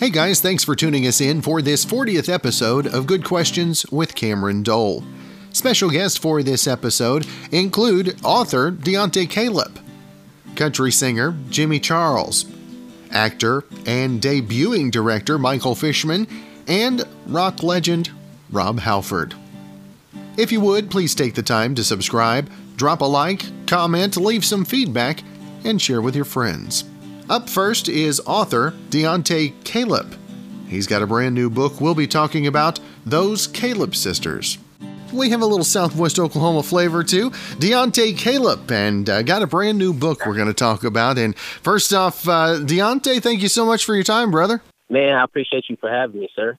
Hey guys, thanks for tuning us in for this 40th episode of Good Questions with Cameron Dole. Special guests for this episode include author Deantee Calip, country singer Jimmy Charles, actor and debuting director Michael Fishman, and rock legend Rob Halford. If you would, please take the time to subscribe, drop a like, comment, leave some feedback, and share with your friends. Up first is author Deantee Calip. He's got a brand new book we'll be talking about Those Calip Sisters. We have a little Southwest Oklahoma flavor too. Deantee Calip, and uh, got a brand new book we're going to talk about. And first off, uh, Deantee, thank you so much for your time, brother. Man, I appreciate you for having me, sir.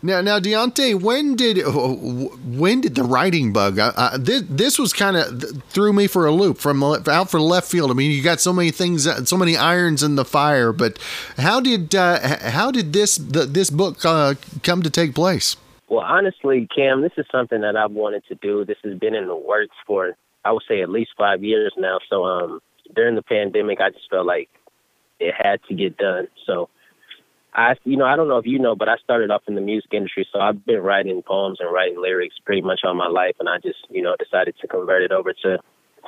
Now, now, Deantee, when did uh, when did the writing bug? Uh, uh this this was kind of threw me for a loop from out for left field. I mean, you got so many things, uh, so many irons in the fire. But how did uh, how did this the, this book uh, come to take place? Well, honestly, Cam, this is something that I've wanted to do. This has been in the works for I would say at least five years now. So um, during the pandemic, I just felt like it had to get done. So I, you know, I don't know if you know, but I started off in the music industry, so I've been writing poems and writing lyrics pretty much all my life, and I just, you know, decided to convert it over to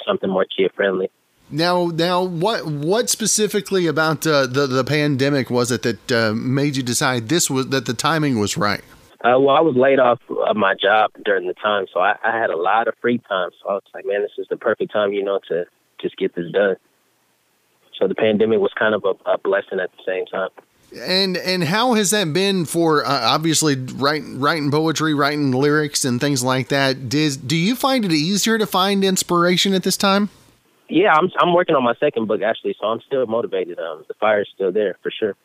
something more kid friendly. Now, now, what what specifically about uh, the the pandemic was it that uh, made you decide this was that the timing was right? Uh, well, I was laid off of my job during the time, so I, I had a lot of free time. So I was like, man, this is the perfect time, you know, to just get this done. So the pandemic was kind of a, a blessing at the same time. And and how has that been for uh, obviously writing writing poetry, writing lyrics, and things like that? Does do you find it easier to find inspiration at this time? Yeah, I'm I'm working on my second book actually, so I'm still motivated. Um, the fire's still there for sure.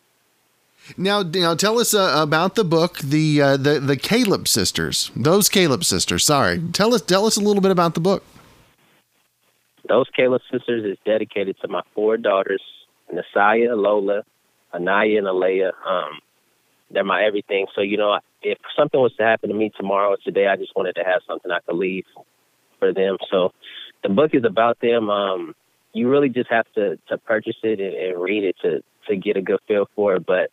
Now, now tell us uh, about the book, the uh, the the Calip sisters. Those Calip sisters. Sorry, tell us tell us a little bit about the book. Those Calip sisters is dedicated to my four daughters, Nasaya, Lola, Anaya and Alea. Um, they're my everything. So you know, if something was to happen to me tomorrow or today, I just wanted to have something I could leave for them. So the book is about them. Um, you really just have to to purchase it and, and read it to to get a good feel for it. But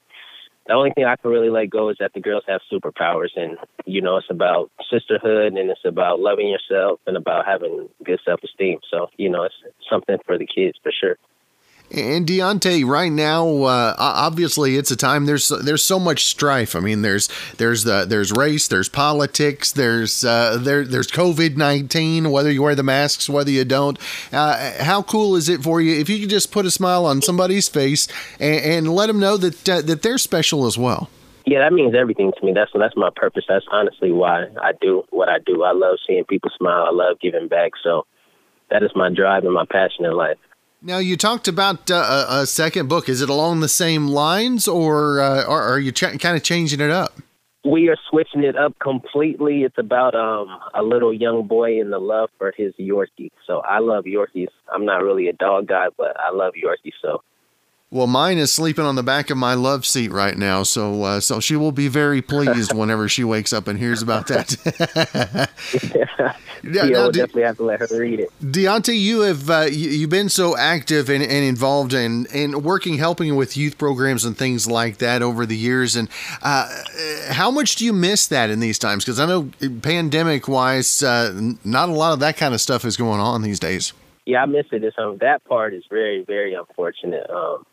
the only thing I can really let go is that the girls have superpowers, and you know, it's about sisterhood and it's about loving yourself and about having good self esteem. So you know, it's something for the kids for sure. And Deantee, right now, uh, obviously, it's a time. There's there's so much strife. I mean, there's there's the there's race, there's politics, there's uh, there there's COVID nineteen. Whether you wear the masks, whether you don't, uh, how cool is it for you if you could just put a smile on somebody's face and, and let them know that uh, that they're special as well? Yeah, that means everything to me. That's that's my purpose. That's honestly why I do what I do. I love seeing people smile. I love giving back. So that is my drive and my passion in life. Now you talked about uh, a, second book. Is it along the same lines, or, uh, are you ch- kind of changing it up? We are switching it up completely. It's about um, a little young boy and the love for his Yorkie. So I love Yorkies. I'm not really a dog guy, but I love Yorkies. So well, mine is sleeping on the back of my love seat right now, so uh, so she will be very pleased whenever she wakes up and hears about that. yeah, yeah we'll definitely have to let her read it. Deantee, you have uh, you, have been so active and, and involved in in working, helping with youth programs and things like that over the years. And uh, how much do you miss that in these times? Because I know, pandemic wise, uh, not a lot of that kind of stuff is going on these days. Yeah, I miss it. It's, um, that part is very, very unfortunate. Um,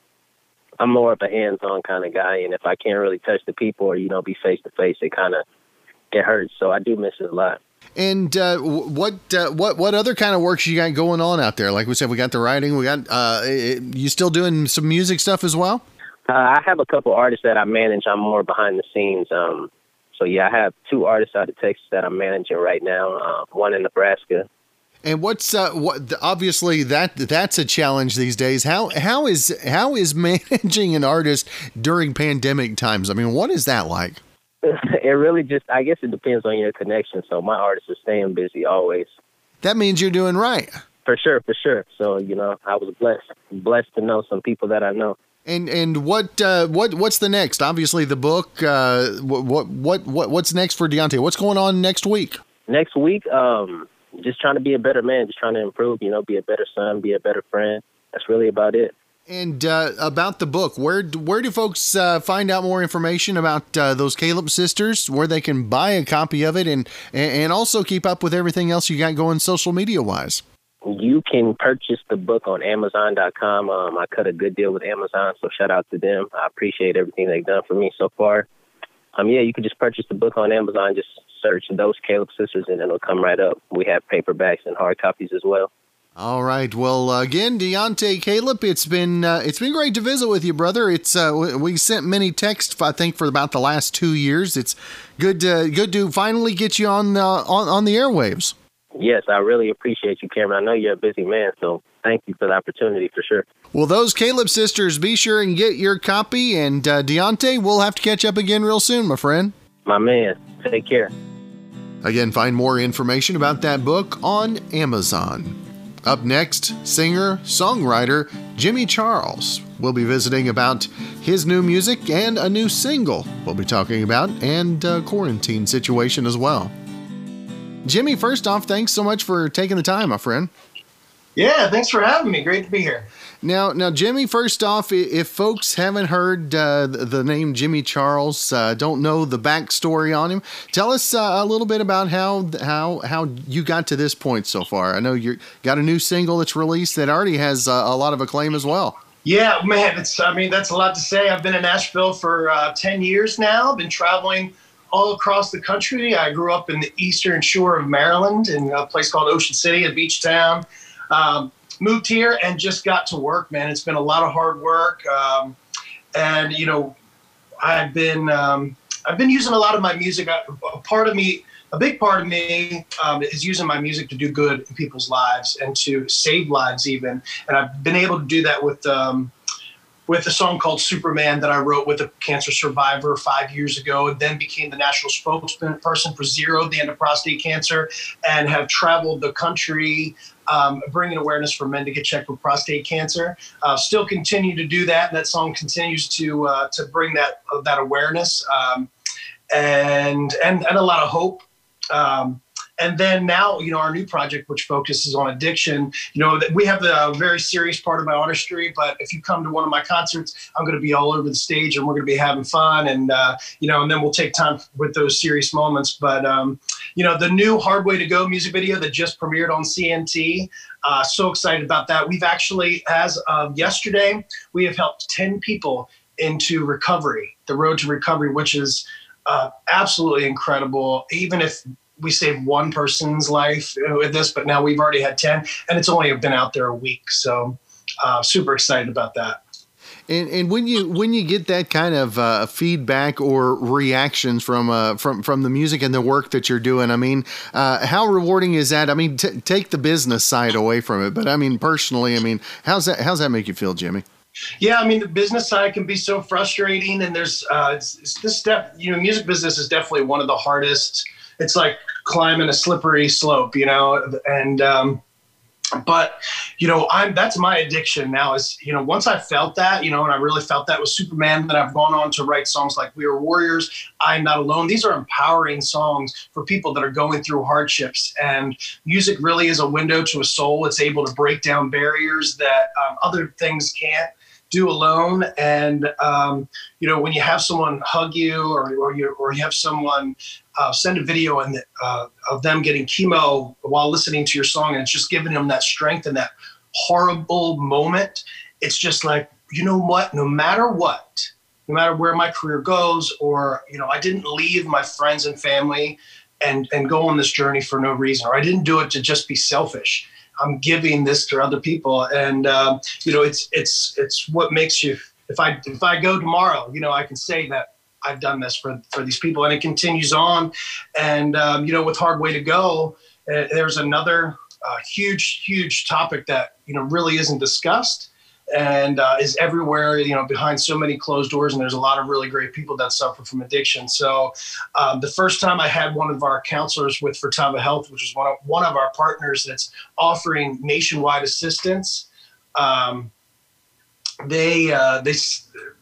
I'm more of a hands-on kind of guy, and if I can't really touch the people or you know be face to face, it kind of get hurts. So I do miss it a lot. And uh, what uh, what what other kind of works you got going on out there? Like we said, we got the writing. We got uh, you still doing some music stuff as well. Uh, I have a couple artists that I manage. I'm more behind the scenes. Um, so yeah, I have two artists out of Texas that I'm managing right now. Uh, one in Nebraska and what's uh, what? Obviously, that that's a challenge these days. How how is how is managing an artist during pandemic times? I mean, what is that like? It really just, I guess, it depends on your connection. So my artists are staying busy always. That means you're doing right. For sure, for sure. So you know, I was blessed, blessed to know some people that I know. And and what uh, what what's the next? Obviously, the book. Uh, what what what what's next for Deantee? What's going on next week? Next week, um, just trying to be a better man, just trying to improve, you know, be a better son, be a better friend. That's really about it. And uh, about the book, where where do folks uh, find out more information about uh, those Calip sisters? Where they can buy a copy of it, and and also keep up with everything else you got going social media wise. You can purchase the book on Amazon.com. Um, I cut a good deal with Amazon, so shout out to them. I appreciate everything they've done for me so far. Um, yeah, you can just purchase the book on Amazon. Just search those Calip sisters, and it'll come right up. We have paperbacks and hard copies as well. All right. Well, uh, again, Deantee Calip, it's been uh, it's been great to visit with you, brother. It's uh, we sent many texts, I think, for about the last two years. It's good to good to finally get you on uh, on on the airwaves. Yes, I really appreciate you, Cameron. I know you're a busy man, so thank you for the opportunity for sure. Well, those Calip sisters, be sure and get your copy. And uh, Deantee, we'll have to catch up again real soon, my friend. My man, take care. Again, find more information about that book on Amazon. Up next, singer, songwriter Jimmy Charles will be visiting about his new music and a new single we'll be talking about, and a quarantine situation as well. Jimmy, first off, thanks so much for taking the time, my friend. Yeah, thanks for having me. Great to be here. Now, now, Jimmy. First off, if folks haven't heard uh, the name Jimmy Charles, uh, don't know the backstory on him, tell us uh, a little bit about how how how you got to this point so far. I know you got a new single that's released that already has uh, a lot of acclaim as well. Yeah, man. It's I mean that's a lot to say. I've been in Nashville for uh, ten years now. I've Been traveling all across the country. I grew up in the eastern shore of Maryland in a place called Ocean City, a beach town. Um, moved here and just got to work, man. It's been a lot of hard work, um, and you know, I've been um, I've been using a lot of my music. A part of me, a big part of me, um, is using my music to do good in people's lives and to save lives, even. And I've been able to do that with um, with a song called Superman that I wrote with a cancer survivor five years ago, and then became the national spokesperson for Zero, the end of prostate cancer, and have traveled the country um, bringing awareness for men to get checked for prostate cancer. Uh, still continue to do that, and that song continues to uh, to bring that uh, that awareness um, and and and a lot of hope. Um, and then now you know our new project which focuses on addiction you know we have the very serious part of my artistry but if you come to one of my concerts i'm going to be all over the stage and we're going to be having fun and uh, you know and then we'll take time with those serious moments but um, you know the new hard way to go music video that just premiered on CMT uh, so excited about that we've actually as of yesterday we have helped 10 people into recovery the road to recovery which is uh, absolutely incredible even if we saved one person's life with this, but now we've already had 10 and it's only been out there a week. So uh, super excited about that. And, and when you when you get that kind of uh, feedback or reactions from uh, from from the music and the work that you're doing, I mean, uh, how rewarding is that? I mean, t- take the business side away from it, but I mean, personally, I mean, how's that how's that make you feel, Jimmy? Yeah, I mean, the business side can be so frustrating, and there's uh, it's, it's this step. You know, music business is definitely one of the hardest. It's like climbing a slippery slope, you know, and um, but you know i'm that's my addiction now is you know once i felt that you know and i really felt that with superman then i've gone on to write songs like we are warriors i'm not alone. These are empowering songs for people that are going through hardships. And music really is a window to a soul. It's able to break down barriers that um, other things can't do alone. And um, you know, when you have someone hug you, or or you or you have someone uh, send a video and uh, of them getting chemo while listening to your song, and it's just giving them that strength and that horrible moment. It's just like you know what, no matter what, no matter where my career goes, or you know, I didn't leave my friends and family and and go on this journey for no reason, or I didn't do it to just be selfish I'm giving this to other people, and um, you know, it's it's it's what makes you. If I if I go tomorrow, you know, I can say that I've done this for for these people, and it continues on. And um, you know, with Hard Way to Go, uh, there's another uh, huge huge topic that you know really isn't discussed and uh, is everywhere, you know, behind so many closed doors. And there's a lot of really great people that suffer from addiction. So um, the first time I had one of our counselors with Fertava Health, which is one of, one of our partners that's offering nationwide assistance, um, they uh, they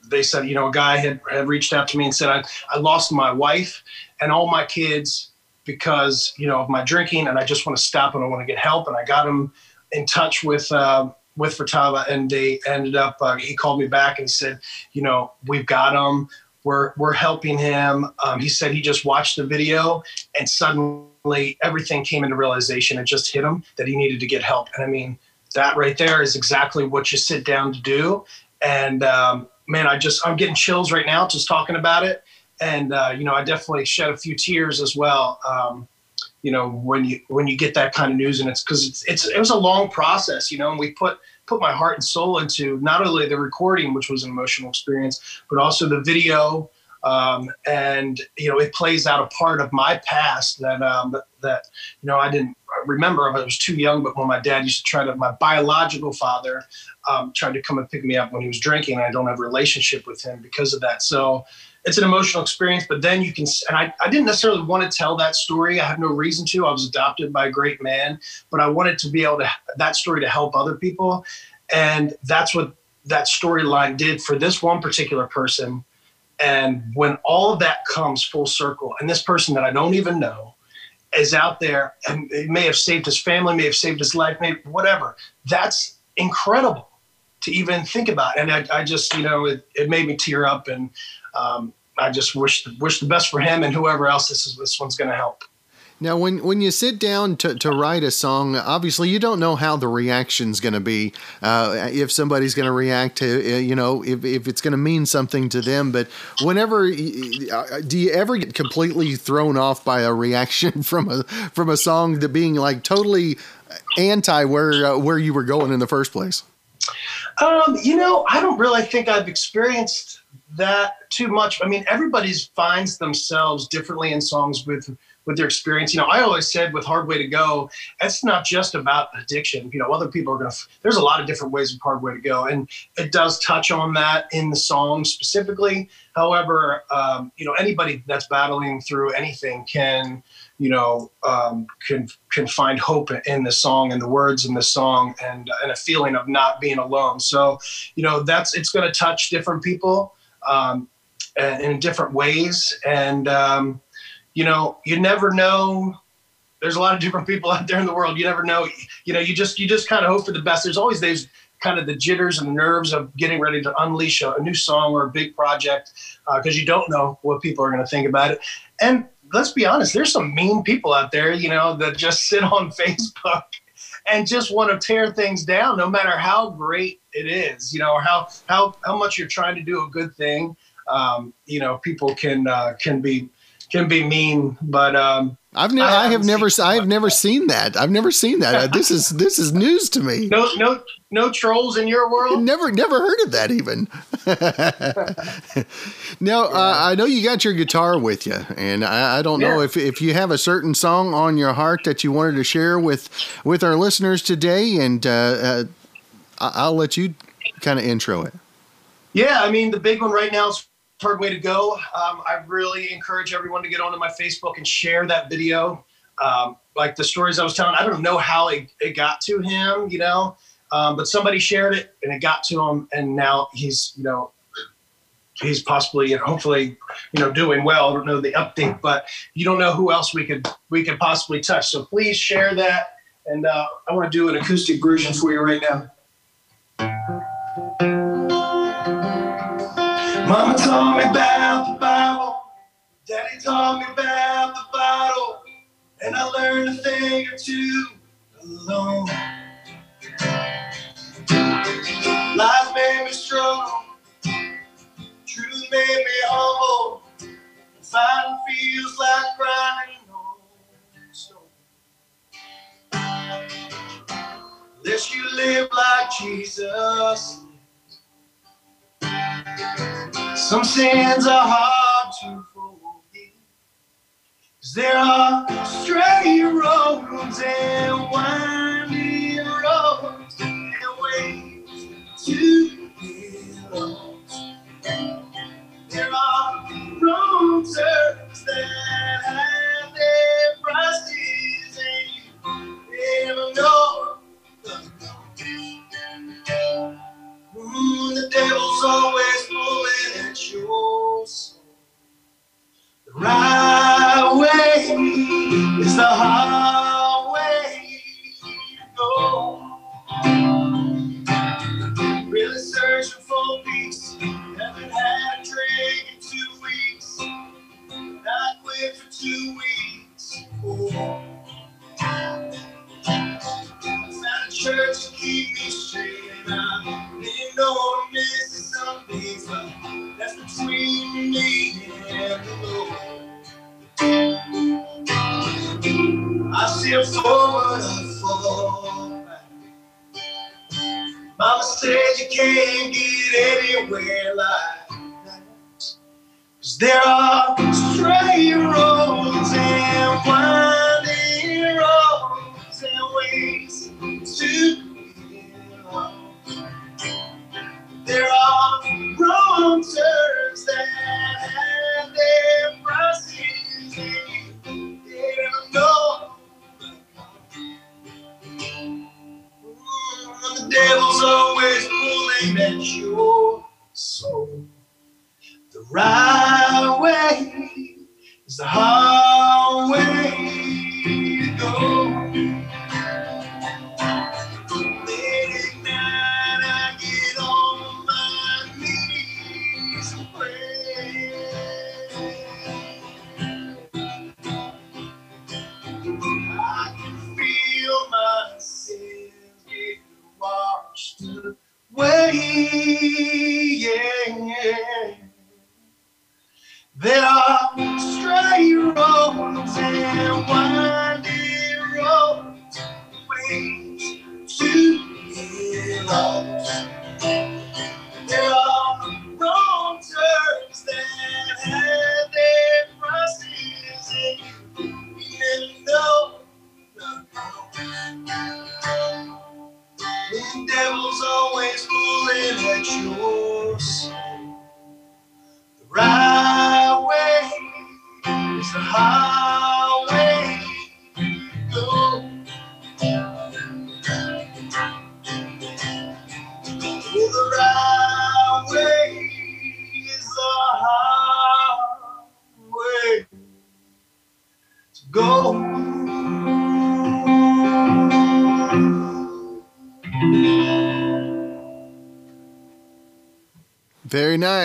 they said, you know, a guy had, had reached out to me and said, I, I lost my wife and all my kids because, you know, of my drinking and I just want to stop and I want to get help. And I got him in touch with uh, with Futaba, and they ended up. Uh, he called me back and he said, you know, we've got him. We're we're helping him. Um, he said he just watched the video and suddenly everything came into realization. It just hit him that he needed to get help. And I mean, that right there is exactly what you sit down to do. And um, man, I just I'm getting chills right now just talking about it. And uh, you know, I definitely shed a few tears as well. Um, you know, when you when you get that kind of news, and it's because it's, it's it was a long process. You know, and we put put my heart and soul into not only the recording, which was an emotional experience, but also the video. Um, and you know, it plays out a part of my past that um, that you know I didn't remember. I was too young, but when my dad used to try to, my biological father um, tried to come and pick me up when he was drinking. I don't have a relationship with him because of that. So it's an emotional experience. But then you can, and I, I didn't necessarily want to tell that story. I have no reason to. I was adopted by a great man, but I wanted to be able to that story to help other people, and that's what that storyline did for this one particular person. And when all of that comes full circle, and this person that I don't even know is out there and it may have saved his family, may have saved his life, maybe whatever. That's incredible to even think about. And I, I just, you know, it, it, made me tear up and um, I just wish, wish the best for him and whoever else this is, this one's going to help. Now, when, when you sit down to, to write a song, obviously you don't know how the reaction's going to be. Uh, if somebody's going to react to, uh, you know, if, if it's going to mean something to them. But whenever, uh, do you ever get completely thrown off by a reaction from a from a song to being like totally anti where uh, where you were going in the first place? Um, you know, I don't really think I've experienced that too much. I mean, everybody finds themselves differently in songs with with their experience. You know, I always said with Hard Way to Go, it's not just about addiction. You know, other people are going to, there's a lot of different ways of Hard Way to Go. And it does touch on that in the song specifically. However, um, you know, anybody that's battling through anything can, you know, um, can can find hope in the song and the words in the song and and a feeling of not being alone. So, you know, that's it's going to touch different people um, in different ways, and um, you know, you never know. There's a lot of different people out there in the world. You never know. You know, you just you just kind of hope for the best. There's always those kind of the jitters and the nerves of getting ready to unleash a, a new song or a big project because uh, you don't know what people are going to think about it. And let's be honest, there's some mean people out there, you know, that just sit on Facebook and just want to tear things down, no matter how great it is, you know, or how how how much you're trying to do a good thing. Um, you know, people can uh, can be can be mean, but um, I've never, I, I have never, I have never seen that. I've never seen that. Uh, this is this is news to me. No, no, no trolls in your world. Never, never heard of that even. now, uh, yeah. uh, I know you got your guitar with you, and I, I don't yeah. know if if you have a certain song on your heart that you wanted to share with with our listeners today, and uh, uh I'll let you kind of intro it. Yeah, I mean the big one right now is hard way to go. Um, I really encourage everyone to get onto my Facebook and share that video. Um, like the stories I was telling, I don't know how it, it got to him, you know, um, but somebody shared it and it got to him, and now he's, you know, he's possibly and hopefully, you know, doing well. I don't know the update, but you don't know who else we could we could possibly touch. So please share that, and uh, I want to do an acoustic version for you right now. Mama told me about the Bible. Daddy taught me about the bottle. And I learned a thing or two alone. Life made me strong. Truth made me humble. Fighting feels like grinding You live like Jesus. Some sins are hard to forgive. Cause there are straight roads and winding roads and ways to lost. There are wrong turns always pulling at your soul. The right way is the hard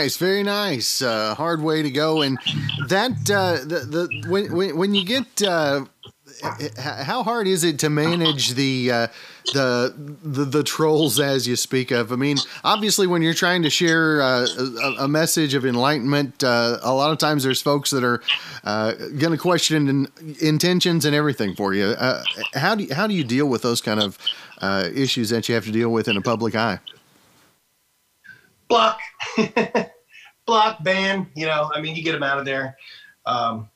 nice, very nice. Uh, hard way to go, and that uh, the the when when, when you get. Uh, how hard is it to manage the, uh, the the the trolls as you speak of? I mean, obviously, when you're trying to share uh, a, a message of enlightenment, uh, a lot of times there's folks that are uh, going to question in, intentions and everything for you. Uh, how do you, how do you deal with those kind of uh, issues that you have to deal with in a public eye? Block, block, ban. You know, I mean, you get them out of there. Um,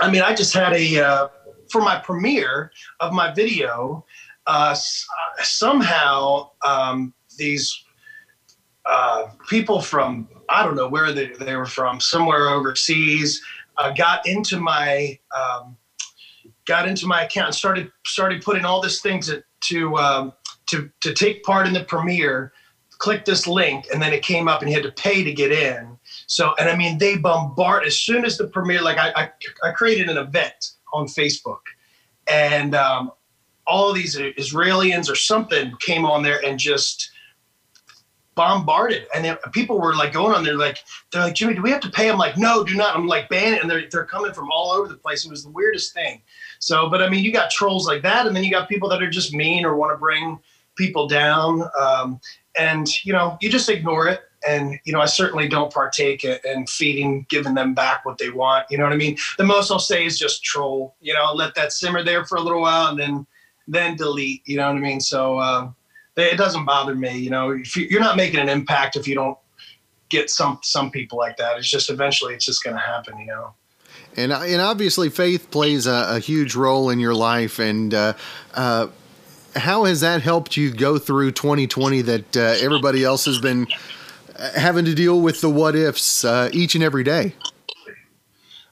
I mean, I just had a uh, for my premiere of my video. Uh, s- somehow, um, these uh, people from I don't know where they, they were from, somewhere overseas, uh, got into my um, got into my account and started started putting all these things to um, to to take part in the premiere click this link and then it came up and you had to pay to get in. So and i mean they bombard as soon as the premiere like i i, I created an event on facebook and um, all of these israelis or something came on there and just bombarded. And then people were like going on there like they're like jimmy do we have to pay? I'm like no do not. I'm like ban it. And they're, they're coming from all over the place. It was the weirdest thing. So but i mean you got trolls like that and then you got people that are just mean or want to bring people down um, and you know you just ignore it. And you know i certainly don't partake in, in feeding giving them back what they want. You know what i mean? The most i'll say is just troll. You know let that simmer there for a little while and then then delete. You know what i mean? So uh, it doesn't bother me. You know if you, you're not making an impact if you don't get some some people like that. It's just eventually it's just going to happen you know? And and obviously faith plays a, a huge role in your life. And uh, uh, how has that helped you go through 2020 that uh, everybody else has been having to deal with the what ifs uh, each and every day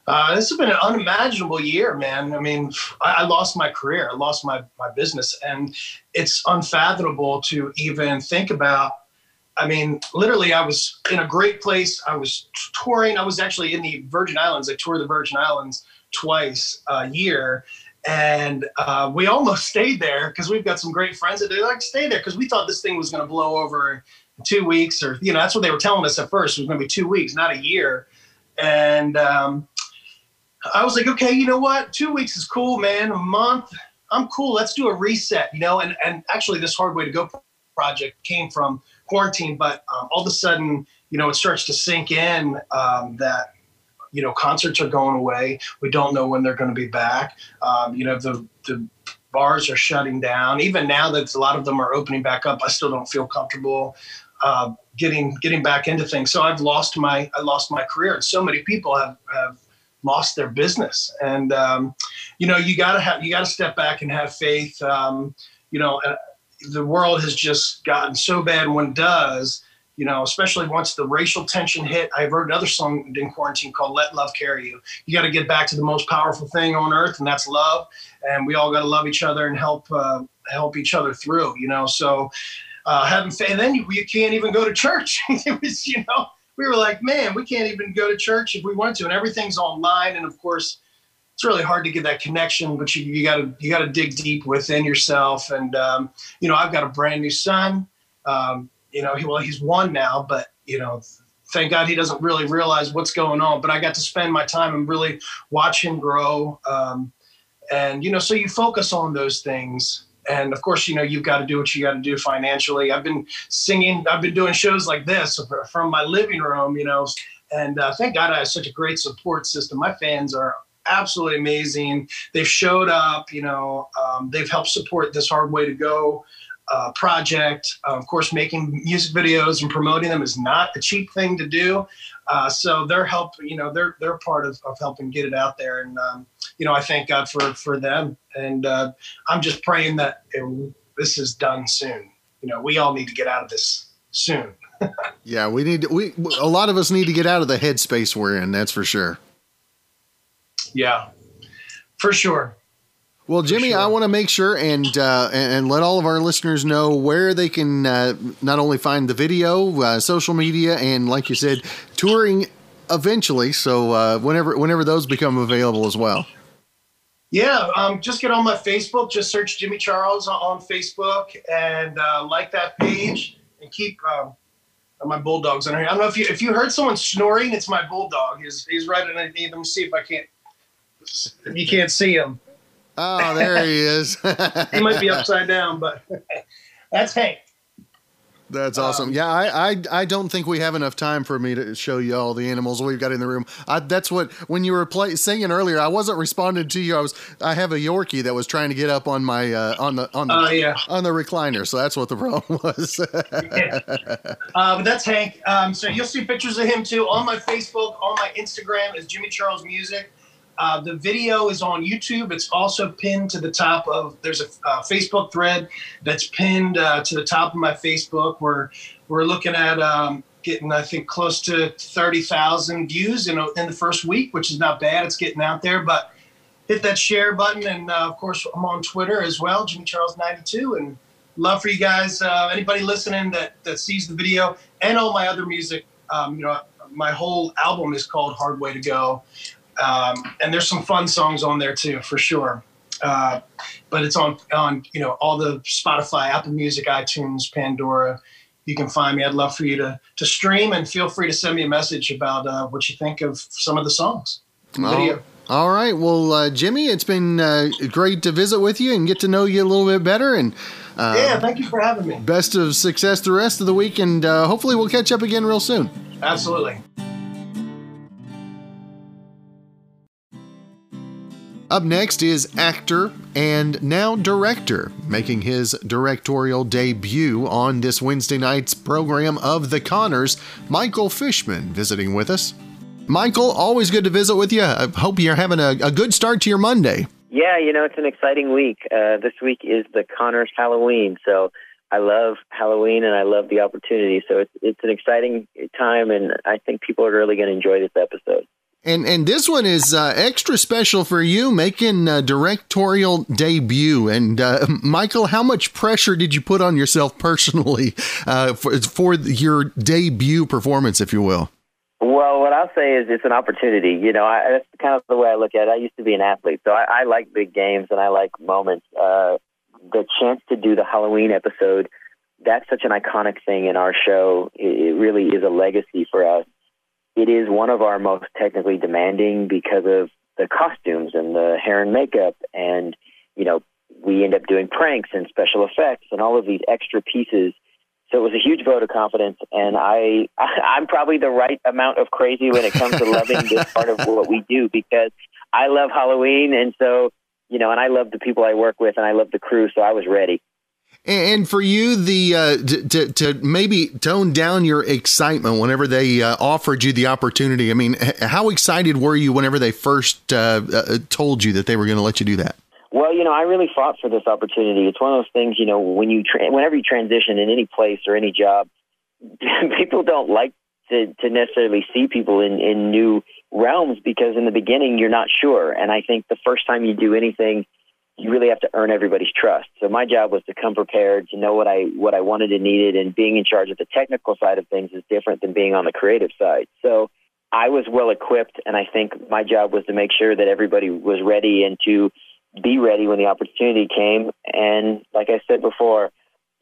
Uh, this has been an unimaginable year, man. I mean, I, I lost my career, I lost my, my business, and it's unfathomable to even think about. I mean, literally, I was in a great place. I was touring. I was actually in the Virgin Islands. I toured the Virgin Islands twice a year. And uh, we almost stayed there because we've got some great friends that they like stay there because we thought this thing was going to blow over two weeks, or you know, that's what they were telling us at first. It was going to be two weeks, not a year. And um, I was like, okay, you know what? Two weeks is cool, man. A month, I'm cool. Let's do a reset, you know. And and actually, this hard way to go project came from quarantine, but um, all of a sudden, you know, it starts to sink in um, that you know concerts are going away. We don't know when they're going to be back. Um, you know, the the bars are shutting down. Even now that a lot of them are opening back up, I still don't feel comfortable uh, getting getting back into things. So I've lost my I lost my career, and so many people have have lost their business. And um, you know, you gotta have you gotta step back and have faith. Um, you know, the world has just gotten so bad it does. You know, especially once the racial tension hit. I wrote another song in quarantine called "Let Love Carry You." You got to get back to the most powerful thing on earth, and that's love. And we all got to love each other and help uh, help each other through. You know, so uh, having faith. And then you, you can't even go to church. it was, you know, we were like, man, we can't even go to church if we want to, and everything's online. And of course, it's really hard to get that connection, but you, you gotta you gotta dig deep within yourself. And um, you know, I've got a brand new son. Um, you know, he, well, he's one now, but you know, thank God he doesn't really realize what's going on. But I got to spend my time and really watch him grow. Um, and you know, so you focus on those things and of course you know you've got to do what you got to do financially i've been singing i've been doing shows like this from my living room you know and uh, thank god i have such a great support system my fans are absolutely amazing they've showed up you know um, they've helped support this hard way to go uh, project uh, of course making music videos and promoting them is not a cheap thing to do uh, so they're help, you know, they're they're part of, of helping get it out there, and um, you know, I thank God for for them, and uh, I'm just praying that it, this is done soon. You know, we all need to get out of this soon. yeah, we need to, we a lot of us need to get out of the headspace we're in. That's for sure. Yeah, for sure. Well, Jimmy, sure. I want to make sure and uh, and let all of our listeners know where they can uh, not only find the video, uh, social media, and like you said, touring eventually. So uh, whenever whenever those become available as well. Yeah, um, just get on my Facebook. Just search Jimmy Charles on Facebook and uh, like that page, and keep um, my bulldogs in here. I don't know if you if you heard someone snoring. It's my bulldog. He's he's right underneath. Let me see if I can't. You can't see him. Oh, there he is. he might be upside down, but that's Hank. That's awesome. Um, yeah, I, I I don't think we have enough time for me to show you all the animals we've got in the room. I, that's what when you were play, singing earlier, I wasn't responding to you. I was I have a Yorkie that was trying to get up on my uh, on the on the uh, yeah. on the recliner, so that's what the problem was. yeah. uh, but that's Hank. Um, so you'll see pictures of him too on my Facebook, on my Instagram is Jimmy Charles Music. Uh, the video is on YouTube. It's also pinned to the top of. There's a uh, Facebook thread that's pinned uh, to the top of my Facebook. Where we're looking at um, getting, I think, close to thirty thousand views in in the first week, which is not bad. It's getting out there, but hit that share button, and uh, of course, I'm on Twitter as well, Jimmy Charles ninety two, and love for you guys. Uh, anybody listening that that sees the video and all my other music, um, you know, my whole album is called Hard Way to Go. Um, and there's some fun songs on there too, for sure. Uh, but it's on on you know all the Spotify, Apple Music, iTunes, Pandora. You can find me. I'd love for you to to stream and feel free to send me a message about uh, what you think of some of the songs. The video. All right. Well, uh, Jimmy, it's been uh, great to visit with you and get to know you a little bit better. And uh, yeah, thank you for having me. Best of success the rest of the week, and uh, hopefully we'll catch up again real soon. Absolutely. Up next is actor and now director, making his directorial debut on this Wednesday night's program of The Conners, Michael Fishman visiting with us. Michael, always good to visit with you. I hope you're having a, a good start to your Monday. Yeah, you know, it's an exciting week. Uh, this week is The Conners Halloween, so I love Halloween and I love the opportunity. So it's, it's an exciting time, and I think people are really going to enjoy this episode. And and this one is uh, extra special for you, making a directorial debut. And uh, Michael, how much pressure did you put on yourself personally uh, for for your debut performance, if you will? Well, what I'll say is it's an opportunity. You know, I, that's kind of the way I look at it. I used to be an athlete, so I, I like big games and I like moments. Uh, the chance to do the Halloween episode, that's such an iconic thing in our show. It really is a legacy for us it is one of our most technically demanding because of the costumes and the hair and makeup and you know we end up doing pranks and special effects and all of these extra pieces So it was a huge vote of confidence, and I I'm probably the right amount of crazy when it comes to loving this part of what we do because I love Halloween, and so you know, and I love the people I work with, and I love the crew, so I was ready. And for you, the uh, to, to maybe tone down your excitement whenever they uh, offered you the opportunity. I mean, how excited were you whenever they first uh, uh told you that they were going to let you do that? Well, you know, I really fought for this opportunity. It's one of those things, you know, when you tra- whenever you transition in any place or any job, people don't like to, to necessarily see people in, in new realms because in the beginning you're not sure. And I think the first time you do anything you really have to earn everybody's trust. So my job was to come prepared, to know what I what I wanted and needed, and being in charge of the technical side of things is different than being on the creative side. So I was well equipped, and I think my job was to make sure that everybody was ready and to be ready when the opportunity came. And like I said before,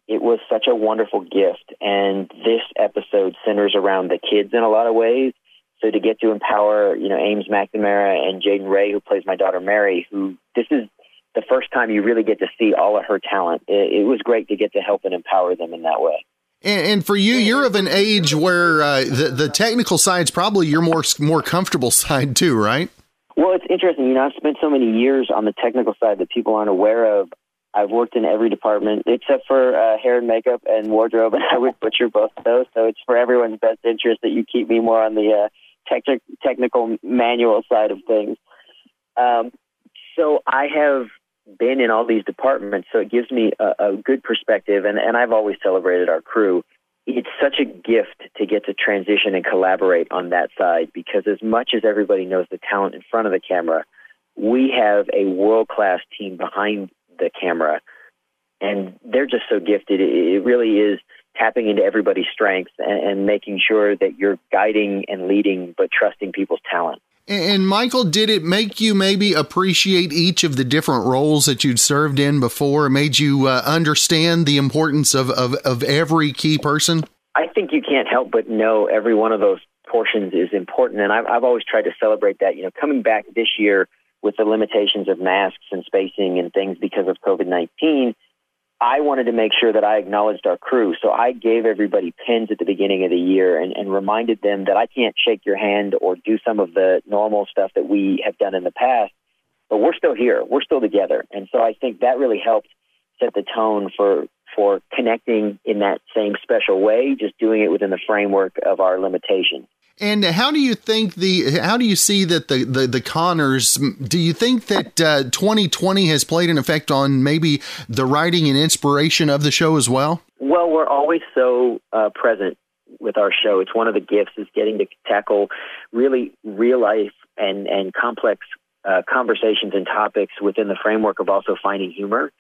it was such a wonderful gift. And this episode centers around the kids in a lot of ways. So to get to empower, you know, Ames McNamara and Jayden Rey, who plays my daughter Mary, who this is the first time you really get to see all of her talent. It, it was great to get to help and empower them in that way. And, and for you, you're of an age where uh, the the technical side's probably your more more comfortable side too, right? Well, it's interesting. You know, I've spent so many years on the technical side that people aren't aware of. I've worked in every department except for uh, hair and makeup and wardrobe, and I would butcher both of those. So it's for everyone's best interest that you keep me more on the uh, tech- technical manual side of things. Um, so I have been in all these departments, so it gives me a, a good perspective. And, and I've always celebrated our crew. It's such a gift to get to transition and collaborate on that side because, as much as everybody knows the talent in front of the camera, we have a world class team behind the camera, and they're just so gifted. It, really is tapping into everybody's strengths and, and making sure that you're guiding and leading, but trusting people's talent. And Michael, did it make you maybe appreciate each of the different roles that you'd served in before? It made you uh, understand the importance of, of, of every key person? I think you can't help but know every one of those portions is important. And I've, I've always tried to celebrate that. You know, coming back this year with the limitations of masks and spacing and things because of COVID 19, I wanted to make sure that I acknowledged our crew. So I gave everybody pins at the beginning of the year and, and reminded them that I can't shake your hand or do some of the normal stuff that we have done in the past, but we're still here. We're still together. And so I think that really helped set the tone for for connecting in that same special way, just doing it within the framework of our limitations. And how do you think the how do you see that the the, the Conners? Do you think that uh, 2020 has played an effect on maybe the writing and inspiration of the show as well? Well, we're always so uh, present with our show. It's one of the gifts is getting to tackle really real life and and complex uh, conversations and topics within the framework of also finding humor.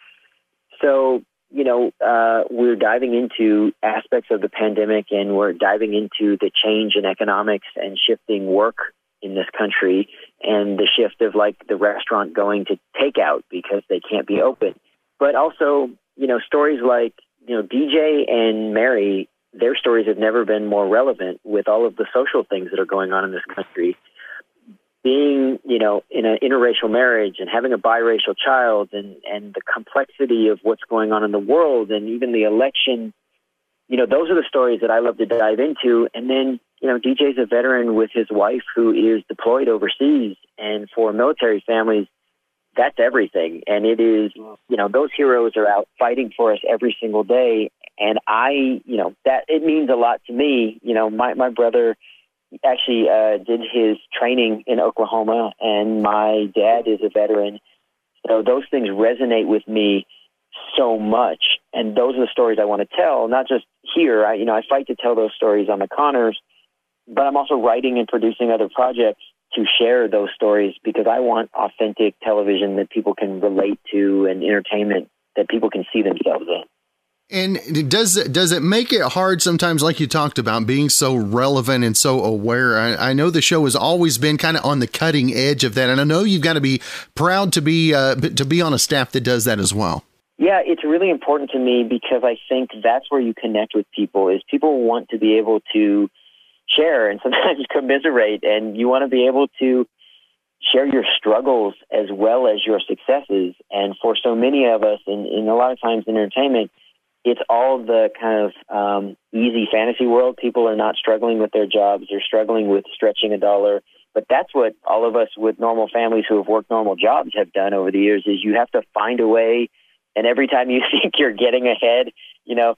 So you know, uh, we're diving into aspects of the pandemic and we're diving into the change in economics and shifting work in this country and the shift of like the restaurant going to takeout because they can't be open. But also, you know, stories like, you know, DJ and Mary, their stories have never been more relevant with all of the social things that are going on in this country being, you know, in an interracial marriage and having a biracial child and, and the complexity of what's going on in the world and even the election, you know, those are the stories that I love to dive into. And then, you know, DJ's a veteran with his wife who is deployed overseas. And for military families, that's everything. And it is, you know, those heroes are out fighting for us every single day. And I, you know, that it means a lot to me. You know, my, my brother, actually uh, did his training in Oklahoma, and my dad is a veteran. So those things resonate with me so much, and those are the stories I want to tell. Not just here, I, you know, I fight to tell those stories on the Conners, but I'm also writing and producing other projects to share those stories because I want authentic television that people can relate to and entertainment that people can see themselves in. And does it, does it make it hard sometimes, like you talked about, being so relevant and so aware? I, I know the show has always been kind of on the cutting edge of that, and I know you've got to be proud to be uh, to be on a staff that does that as well. Yeah, it's really important to me because I think that's where you connect with people. Is people want to be able to share and sometimes commiserate, and you want to be able to share your struggles as well as your successes. And for so many of us, and, a lot of times in entertainment it's all the kind of um, easy fantasy world. People are not struggling with their jobs; they're struggling with stretching a dollar. But that's what all of us with normal families who have worked normal jobs have done over the years. Is you have to find a way, and every time you think you're getting ahead, you know,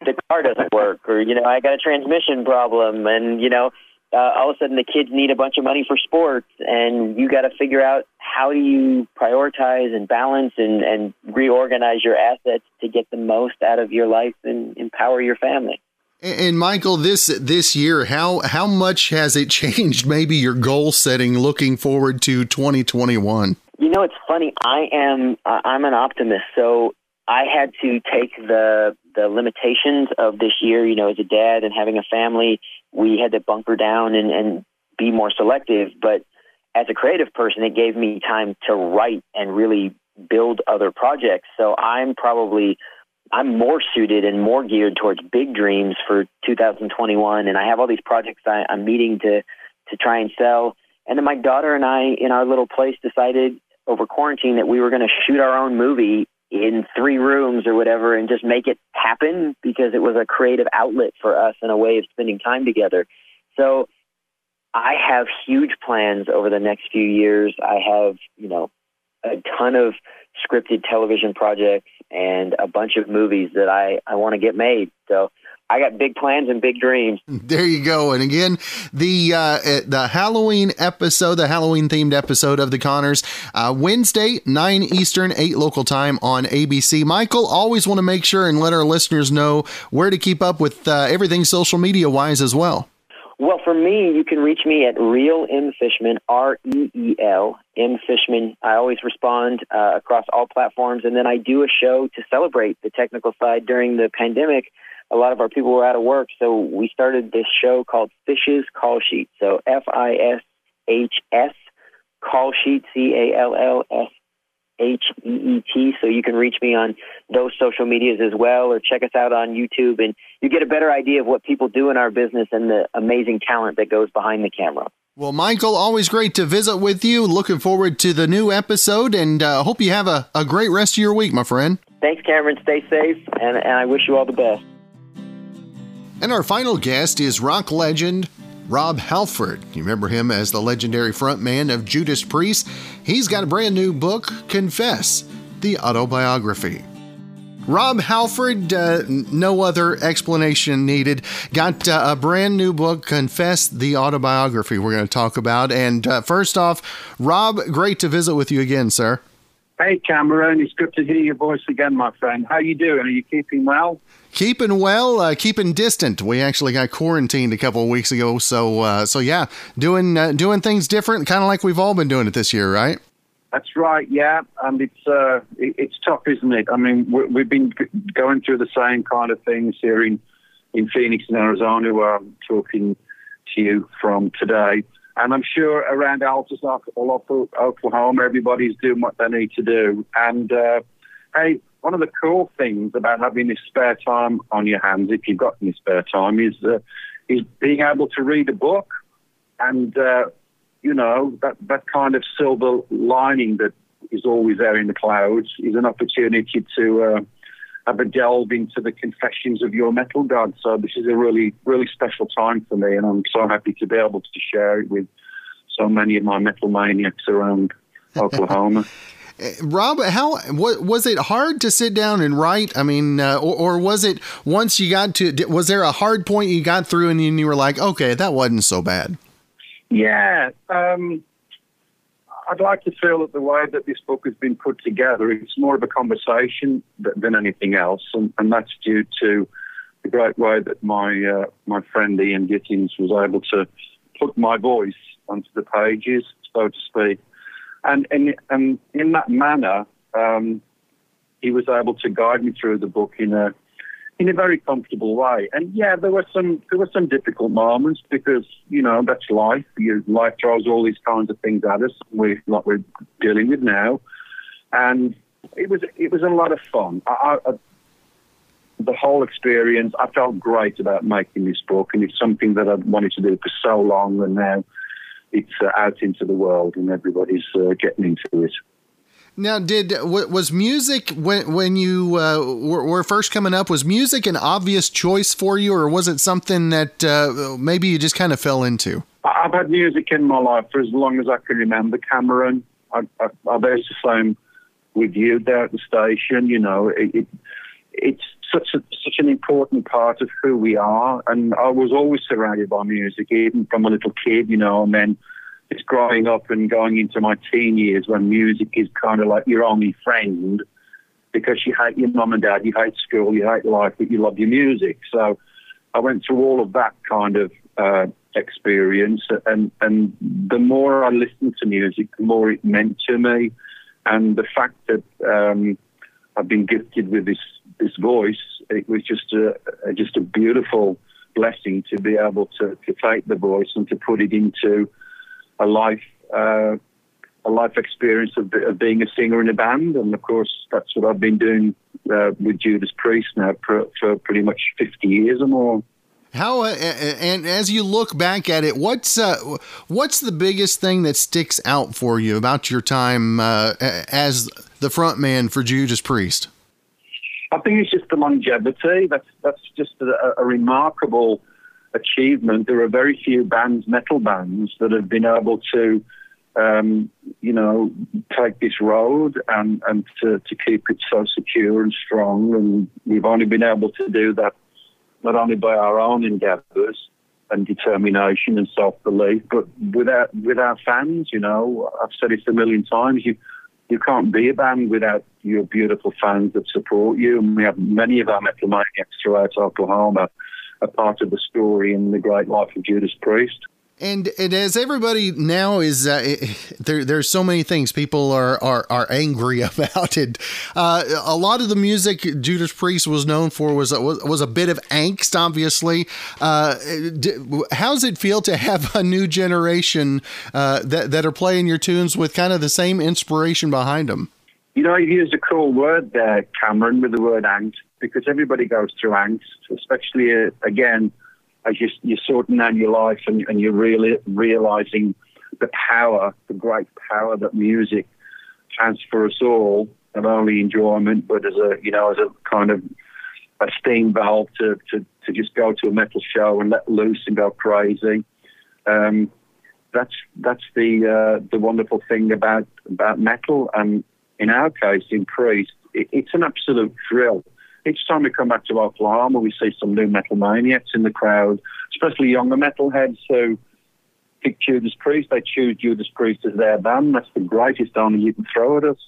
the car doesn't work, or you know, I got a transmission problem, and you know, uh, all of a sudden the kids need a bunch of money for sports, and you got to figure out how do you prioritize and balance and, and reorganize your assets to get the most out of your life and empower your family. And Michael, this this year, how how much has it changed? Maybe your goal setting, looking forward to 2021. You know, it's funny. I am uh, I'm an optimist, so I had to take the the limitations of this year. You know, as a dad and having a family, we had to bunker down and, and be more selective. But as a creative person, it gave me time to write and really build other projects. So I'm probably I'm more suited and more geared towards big dreams for 2021. And I have all these projects I, I'm meeting to to try and sell. And then my daughter and I, in our little place, decided over quarantine that we were going to shoot our own movie in three rooms or whatever and just make it happen because it was a creative outlet for us and a way of spending time together. So I have huge plans over the next few years. I have, you know, a ton of scripted television projects and a bunch of movies that I, I want to get made. So I got big plans and big dreams. There you go. And again, the uh, eh, the Halloween episode, the Halloween themed episode of the Conners, uh, Wednesday, nine Eastern, eight local time on ABC. Michael, always want to make sure and let our listeners know where to keep up with uh, everything social media wise as well. Well, for me, you can reach me at Reel M Fishman, R E E L M Fishman. I always respond uh, across all platforms, and then I do a show to celebrate the technical side during the pandemic a lot of our people were out of work, so we started this show called Fish's Call Sheet. So F I S H S Call Sheet C A L L S H E E T. So you can reach me on those social medias as well, or check us out on YouTube, and you get a better idea of what people do in our business and the amazing talent that goes behind the camera. Well, Michael, always great to visit with you. Looking forward to the new episode, and uh, hope you have a, a great rest of your week, my friend. Thanks, Cameron. Stay safe, and, and I wish you all the best. And our final guest is rock legend Rob Halford. You remember him as the legendary frontman of Judas Priest. He's got a brand new book, Confess, the autobiography. Rob Halford, uh, no other explanation needed, got uh, a brand new book, Confess the Autobiography, we're going to talk about. And uh, first off, Rob, great to visit with you again, sir. Hey, Cameron, it's good to hear your voice again, my friend. How you doing? Are you keeping well? Keeping well, uh, keeping distant. We actually got quarantined a couple of weeks ago, so uh, so yeah, doing uh, doing things different, kind of like we've all been doing it this year, right? That's right, yeah, and it's uh, it's tough, isn't it? I mean, we've been going through the same kind of things here in in Phoenix, in Arizona, where I'm talking to you from today. And I'm sure around Altus, Oklahoma, everybody's doing what they need to do. And uh, hey, one of the cool things about having this spare time on your hands, if you've got any spare time, is uh, is being able to read a book, and uh, you know that that kind of silver lining that is always there in the clouds is an opportunity to uh, have a delve into the confessions of your metal god. So this is a really really special time for me, and I'm so happy to be able to share it with so many of my metal maniacs around Oklahoma. Rob, how what, was it hard to sit down and write? I mean, uh, or, or, was it once you got to? Was there a hard point you got through and you were like, okay, that wasn't so bad? Yeah, um, I'd like to feel that the way that this book has been put together, it's more of a conversation than anything else, and, and that's due to the great way that my uh, my friend Ian Gittins was able to put my voice onto the pages, so to speak and in, and in that manner, um, he was able to guide me through the book in a in a very comfortable way. And yeah, there were some there were some difficult moments because you know that's life. You, life throws all these kinds of things at us, we like we're dealing with now. And it was it was a lot of fun. I, I, the whole experience, I felt great about making this book, and it's something that I've wanted to do for so long, and now it's uh, out into the world and everybody's uh, getting into it. Now, did was music when when you uh, were, were, first coming up? Was music an obvious choice for you, or was it something that uh, maybe you just kind of fell into? I've had music in my life for as long as I can remember, Cameron. I, I, I the same with you there at the station. You know, it, it, it's such a, such an important part of who we are, and I was always surrounded by music, even from a little kid. You know, and then it's growing up and going into my teen years when music is kind of like your only friend because you hate your mum and dad, you hate school, you hate life, but you love your music. So I went through all of that kind of uh, experience, and and the more I listened to music, the more it meant to me, and the fact that um, I've been gifted with this this voice, it was just a, just a beautiful blessing to be able to, to take the voice and to put it into a life uh, a life experience of, of, being a singer in a band, and of course that's what I've been doing uh, with Judas Priest now for, for, pretty much fifty years or more. How uh, and as you look back at it, what's uh, what's the biggest thing that sticks out for you about your time uh, as the front man for Judas Priest? I think it's just the longevity. That's that's just a, a remarkable achievement. There are very few bands, metal bands, that have been able to, um, you know, take this road and, and to, to keep it so secure and strong. And we've only been able to do that not only by our own endeavours and determination and self-belief, but with our, with our fans, you know, I've said it a million times, you, you can't be a band without your beautiful fans that support you. And we have many of our metal maniacs throughout Oklahoma a part of the story in the great life of Judas Priest. And, and as everybody now is, uh, there, there's so many things people are, are, are angry about. it. uh, a lot of the music Judas Priest was known for was, was, was a bit of angst, obviously. Uh, how's it feel to have a new generation uh, that, that are playing your tunes with kind of the same inspiration behind them? You know, you used a cool word there, Cameron, with the word angst because everybody goes through angst, especially uh, again as you, you're sorting out your life and, and you're really realizing the power, the great power that music has for us all, not only enjoyment, but as a, you know, as a kind of a steam valve to, to, to just go to a metal show and let loose and go crazy. Um, that's that's the uh, the wonderful thing about about metal, and in our case, in Priest, it, it's an absolute thrill each time we come back to Oklahoma, we see some new metal maniacs in the crowd, especially younger metalheads who pick Judas Priest. They choose Judas Priest as their band. That's the greatest honor you can throw at us.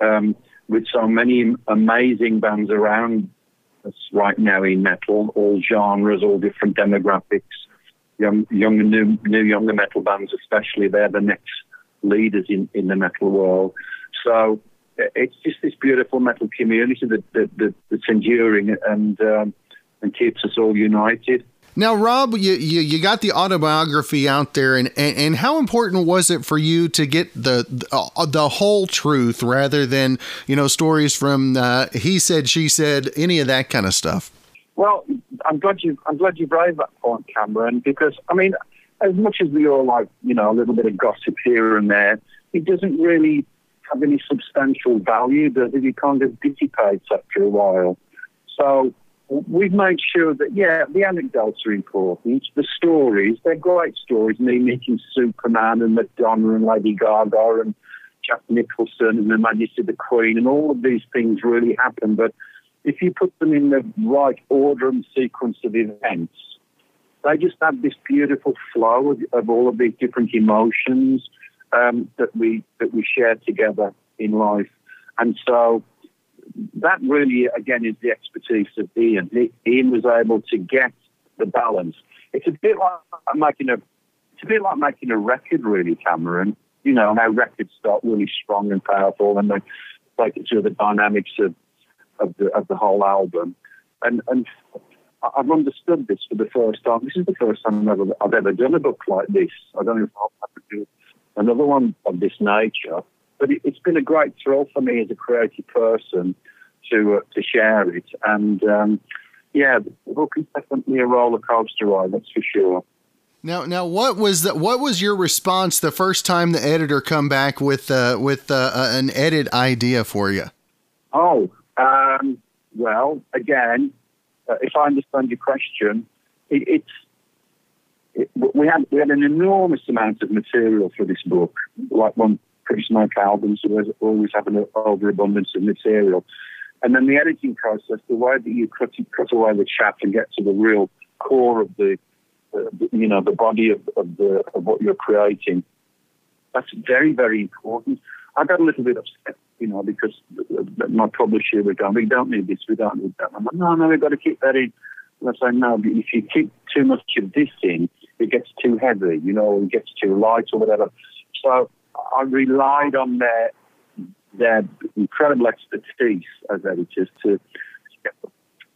Um, with so many amazing bands around us right now in metal, all genres, all different demographics, young, young and new, new younger metal bands especially. They're the next leaders in, in the metal world. So it's just this beautiful metal community that, that, that that's enduring and um, and keeps us all united. Now, Rob, you, you, you, got the autobiography out there, and, and, and, how important was it for you to get the the, uh, the whole truth rather than you know stories from uh, he said, she said, any of that kind of stuff? Well, I'm glad you I'm glad you raised that point, Cameron, because I mean, as much as we all like you know a little bit of gossip here and there, it doesn't really have any substantial value that it kind of dissipates after a while. So we've made sure that, yeah, the anecdotes are important. The stories, they're great stories. Me meeting Superman and Madonna and Lady Gaga and Jack Nicholson and the Majesty of the Queen and all of these things really happen. But if you put them in the right order and sequence of events, they just have this beautiful flow of, of all of these different emotions um, that we that we share together in life, and so that really again is the expertise of Ian. Ian was able to get the balance. It's a bit like making a it's a bit like making a record, really, Cameron. You know how records start really strong and powerful, and they it through the dynamics of of the of the whole album. And and I've understood this for the first time. This is the first time I've ever, I've ever done a book like this. I don't know if I'll to do another one of this nature. But it, has been a great thrill for me as a creative person to uh, to share it. And um, yeah, the book is definitely a roller coaster ride, that's for sure. Now, now, what was the, what was your response the first time the editor come back with uh, with uh, uh, an edit idea for you? Oh, um, well, again, uh, if I understand your question, it, it's it, we had we had an enormous amount of material for this book. Like one Pretty Smoke albums, so always have an overabundance of material. And then the editing process, the way that you cut, cut away the chaff and get to the real core of the uh, you know, the body of, of, the, of what you're creating. That's very, very important. I got a little bit upset, you know, because my publisher was going, we don't need this, we don't need that. I'm like, no, no, we've got to keep that in. And I say, no, but if you keep too much of this in, it gets too heavy, you know, it gets too light or whatever. So I relied on their their incredible expertise as editors to get the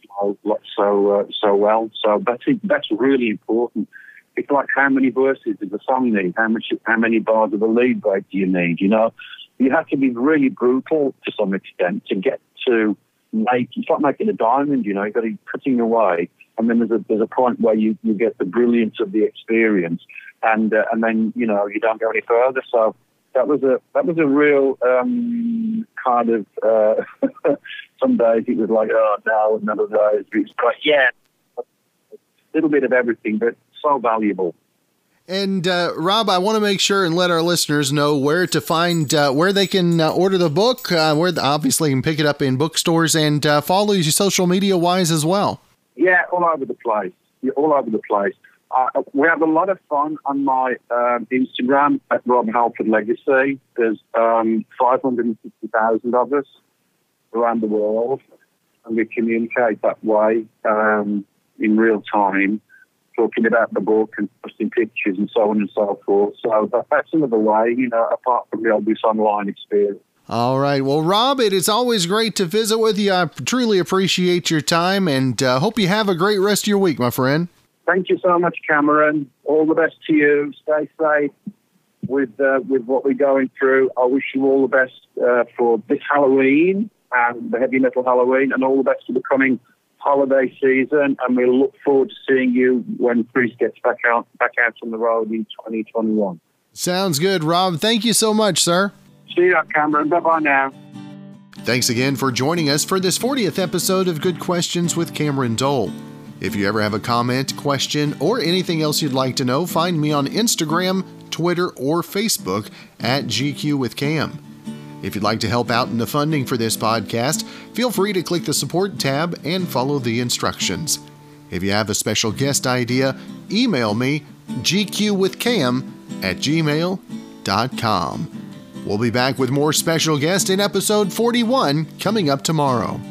flow so uh, so well. So that's that's really important. It's like how many verses does a song need? How much? How many bars of a lead break do you need? You know, you have to be really brutal to some extent to get to make. It's like making a diamond. You know, you've got to be cutting away, and then there's a there's a point where you, you get the brilliance of the experience, and uh, and then you know you don't go any further. So that was a that was a real um, kind of. Uh, some days it was like, oh no, of those. It's like, yeah, a little bit of everything, but so valuable. And uh, Rob, I want to make sure and let our listeners know where to find uh, where they can uh, order the book. Uh, where the, obviously you can pick it up in bookstores and uh, follow you social media wise as well. Yeah, all over the place. Yeah, all over the place. Uh, we have a lot of fun on my um, Instagram at Rob Halford Legacy. There's um, 550,000 of us around the world, and we communicate that way um, in real time, talking about the book and posting pictures and so on and so forth. So that's another way, you know, apart from the obvious online experience. All right. Well, Rob, it is always great to visit with you. I truly appreciate your time and uh, hope you have a great rest of your week, my friend. Thank you so much, Cameron. All the best to you. Stay safe with uh, with what we're going through. I wish you all the best uh, for this Halloween and the Heavy Metal Halloween, and all the best for the coming holiday season. And we look forward to seeing you when Priest gets back out back out on the road in 2021. Sounds good, Rob. Thank you so much, sir. Now. Thanks again for joining us for this 40th episode of Good Questions with Cameron Dole. If you ever have a comment, question, or anything else you'd like to know, find me on Instagram, Twitter, or Facebook at GQ with Cam. If you'd like to help out in the funding for this podcast, feel free to click the support tab and follow the instructions. If you have a special guest idea, email me gqwithcam at gmail.com. We'll be back with more special guests in episode 41 coming up tomorrow.